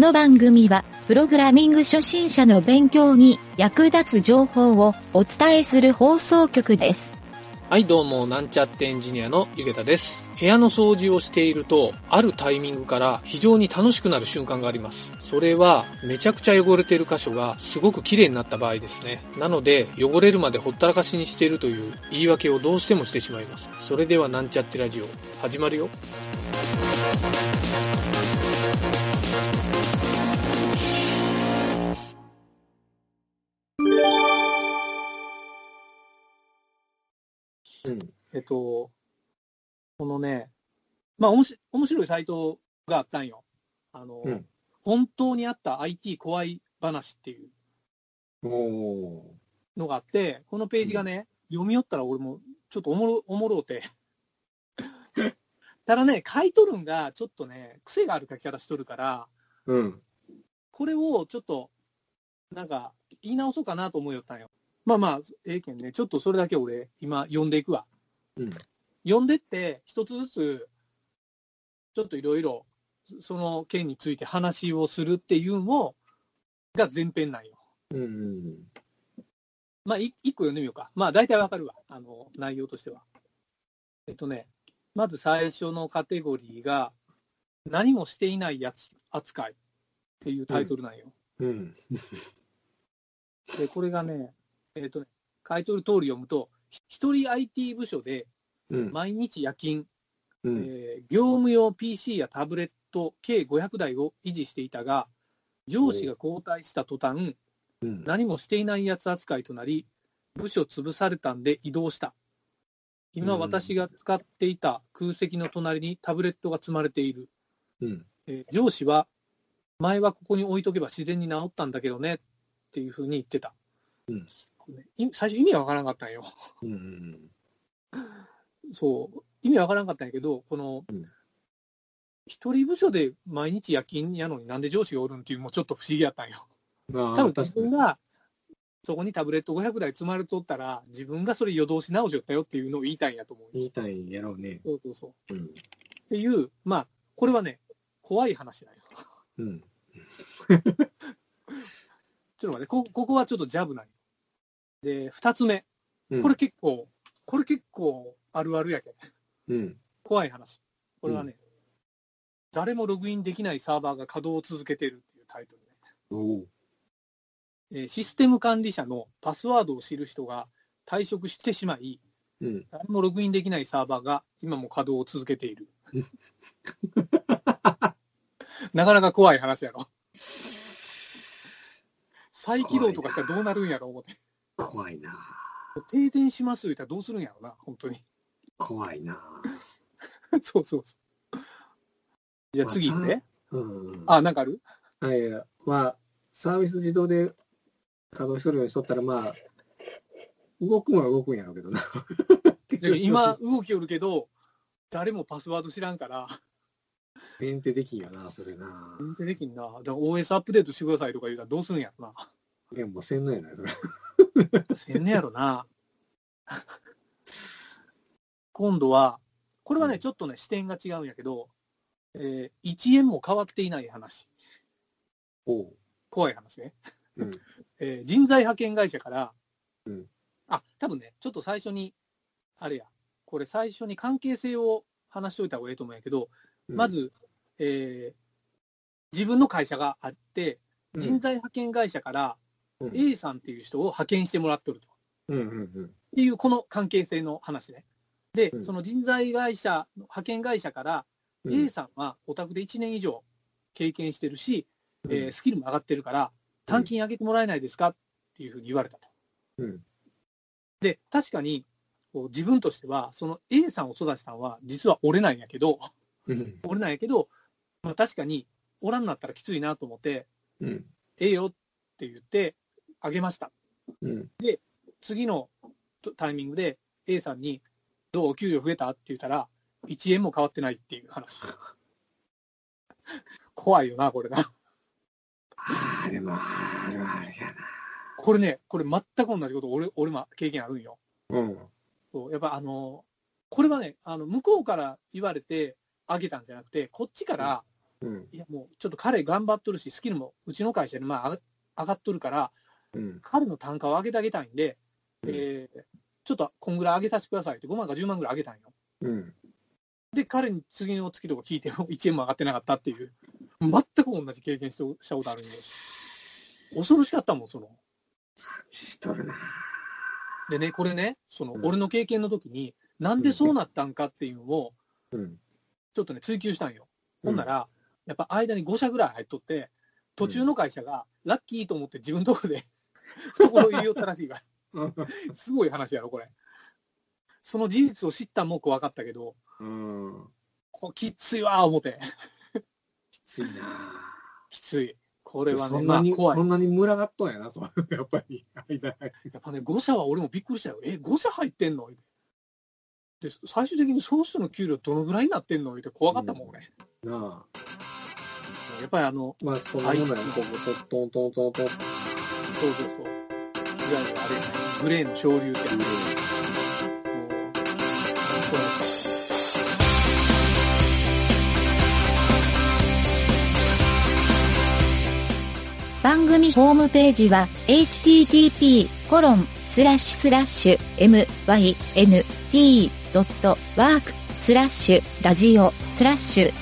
この番組は、プログラミング初心者の勉強に役立つ情報をお伝えする放送局です。はい、どうも、なんちゃってエンジニアのゆげたです。部屋の掃除をしていると、あるタイミングから非常に楽しくなる瞬間があります。それは、めちゃくちゃ汚れている箇所がすごく綺麗になった場合ですね。なので、汚れるまでほったらかしにしているという言い訳をどうしてもしてしまいます。それでは、なんちゃってラジオ、始まるよ。うん。えっと、このね、まあ、おもし面白いサイトがあったんよ。あの、うん本当にあった IT 怖い話っていうおのがあって、このページがね、読み寄ったら俺もちょっとおもろ、おもろうて。ただね、書いとるんがちょっとね、癖がある書き方しとるから、ー。うん。これをちょっと、なんか、言い直そうかなと思いよったんよ。まあまあ、ええけんね、ちょっとそれだけ俺、今、読んでいくわ。うん。読んでって、一つずつ、ちょっといろいろ、その件について話をするっていうのをが前編なんよ。うん。まあ、い一個読んでみようか。まあ、大体わかるわ。あの、内容としては。えっとね、まず最初のカテゴリーが、何もしていないやつ扱いっていうタイトルなんよ。うん。で、これがね、えっとね、書いてる通り読むと、ひ一人 IT 部署でうん。毎日夜勤、うん。えー業務用 PC やタブレット計500台を維持していたが、上司が交代した途端、うん。何もしていないやつ扱いとなり、部署潰されたんで移動した。今うん私が使っていた空席の隣にタブレットが積まれている。うん。えー上司は、前はここに置いとけば自然に治ったんだけどねっていうふうに言ってた。うん最初意味がわからなかったんよ。うん。そう、意味わからなかったんやけど、このうん、一人部署で毎日夜勤やのになんで上司がおるんっていうのもちょっと不思議やったんよ。まあ、多分自。分が、そこにタブレット500台積まれとったら、自分がそれ夜通し直しよったよっていうのを言いたいんやと思う。言いたいんやろうね。そうそうそう。うん。っていう、まあ、これはね、怖い話だよ。うん。ちょっと待って、こここはちょっとジャブなんよ。で、二つ目。うんこれ結構、これ結構あるあるやけん。うん。怖い話。これはね、誰もログインできないサーバーが稼働を続けてるっていうタイトルね。えーシステム管理者のパスワードを知る人が退職してしまい、うん。誰もログインできないサーバーが今も稼働を続けている。なかなか怖い話やろ。再起動とかしたらどうなるんやろ、思って。怖いな。停電します言ったらどうするんやろな、本当に。怖いな。そうそうそう。じゃあ次行くね。うん。あ、なんかある？はい。まあ、サービス自動で稼働しとるようにしとったら、まあ、動くもんは動くんやろうけどな。で今、動きよるけど、誰もパスワード知らんから、メンテできんよな、それな。運転できんな。だから OS アップデートしてくださいとか言うたらどうするんやろな。いや、もうせんのやない、それ。せんねやろな。今度は、これはね、ちょっとね、視点が違うんやけど、えー、1円も変わっていない話。おう。怖い話ね。うん。えー人材派遣会社から、うんあ、多分ね、ちょっと最初に、あれや、これ最初に関係性を話しておいた方がいいと思うんやけど、ま、ず、えー自分の会社があって、うん人材派遣会社からうん A さんっていう人を派遣してもらっとると。うんうんうん。っていうこの関係性の話ね。で、うんその人材会社、派遣会社から、うん A さんはお宅で1年以上経験してるし、うんえースキルも上がってるから、単金上げてもらえないですかっていうふうに言われたと。うんで、確かに、こう自分としては、その A さんを育てたのは、実は俺なんやけど、うん。俺なんやけど、まあ、確かに、おらんなったらきついなと思って、うん。ええよって言って、あげました。うん。次のタイミングで A さんに、どう？お給料増えた？って言ったら、1円も変わってないっていう話。怖いよな、これな。あれも、あるあるやな。これね、これ全く同じこと、俺、俺も経験あるんよ。うん。そうやっぱあの、これはね、あの、向こうから言われてあげたんじゃなくて、こっちからうん。いやもうちょっと彼頑張っとるし、スキルもうちの会社でまあ上がっとるから、うん。彼の単価を上げてあげたいんで、うんえーちょっとこんぐらい上げさせてくださいって5万か10万ぐらい上げたんよ。うん。で、彼に次の月とか聞いても1円も上がってなかったっていう、全く同じ経験したことあるんで、恐ろしかったもん、その。しとるな。でね、これね、そのうん俺の経験の時に、なんでそうなったんかっていうのを、うん。ちょっとね、追求したんよ。うんほんなら、やっぱ間に5社ぐらい入っとって、途中の会社がラッキーと思って自分のとこで、ところ言いよったらしいわ。すごい話やろ、これ。その事実を知ったんも怖かったけど、うん。こうきついわー思って。きついな。きつい。これはね、そんなに、まあ怖いそ。んなに群がっとんやな、そうやっぱり。間やっぱね、5社は俺もびっくりしたよ。え、5社入ってんの？で、最終的にその人の給料どのぐらいになってんの？って怖かったもん、俺。なあ。やっぱりあの、まあ、そんなもんだよ。こう、トントントントントン。そうそうそう。いわゆるあれね、グレーの昇竜ってやつ。もうそう番組ホームページは http:// mynt.work スラッシュラジオスラッシュ